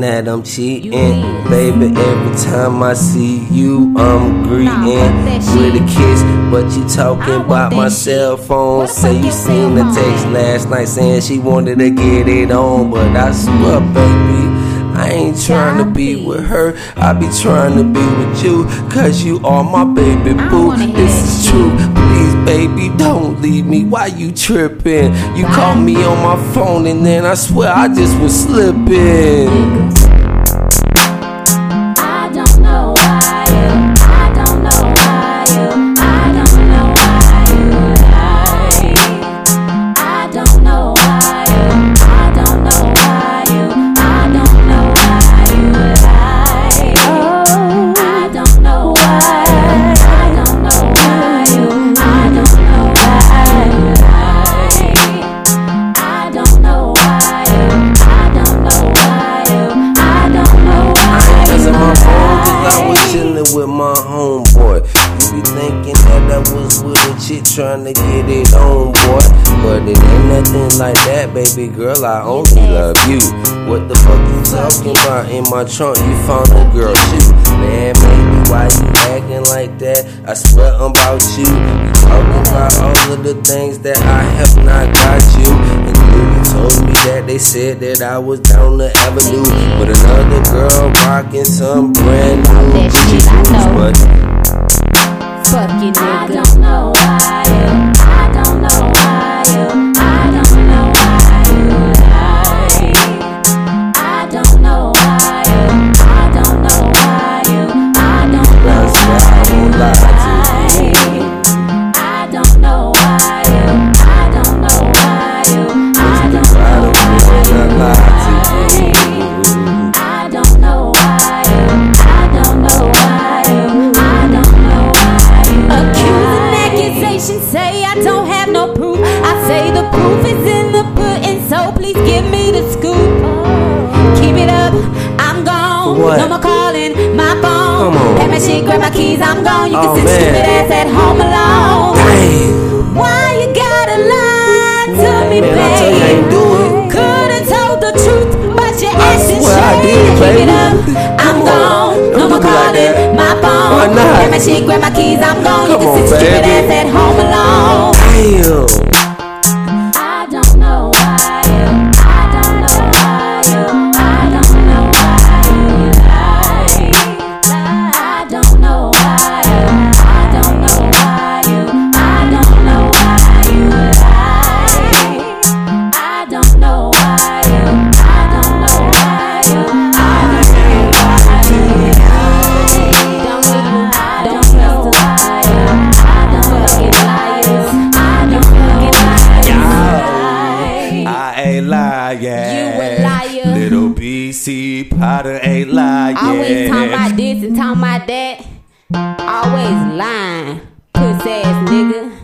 that I'm cheating. Baby, every time I see you, I'm greeting with a kiss. But you talking about my cell phone. Say you seen the text last night saying she wanted to get it on. But I swear, baby. I ain't trying to be with her, I be trying to be with you. Cause you are my baby boo. This is true. Baby, don't leave me. Why you tripping? You called me on my phone and then I swear I just was slipping. With trying to get it on, boy. But it ain't nothing like that, baby girl. I only love you. What the fuck you talking about? In my trunk, you found a girl too. Man, maybe why you acting like that? I swear about you. You talking about all of the things that I have not got you. And you told me that they said that I was down the avenue with another girl rocking some brand new say the proof is in the pudding, so please give me the scoop. Keep it up, I'm gone. What? No more calling my phone. Come on. Pack my shit, grab my keys, I'm gone. You Oh, can sit man. stupid ass at home alone. Damn. Why you gotta lie to me, Man, I tell you, I ain't do it. Could've told the truth, but your I actions swear I shade. did, Keep it up, I'm on. gone. No more me like calling my phone. Grab my shit, grab my keys, I'm gone. You can on, sit stupid ass at home alone. Damn. You a liar. Little BC Powda ain't lying. Always talking about this and talking about that. Always lying. Puss ass nigga.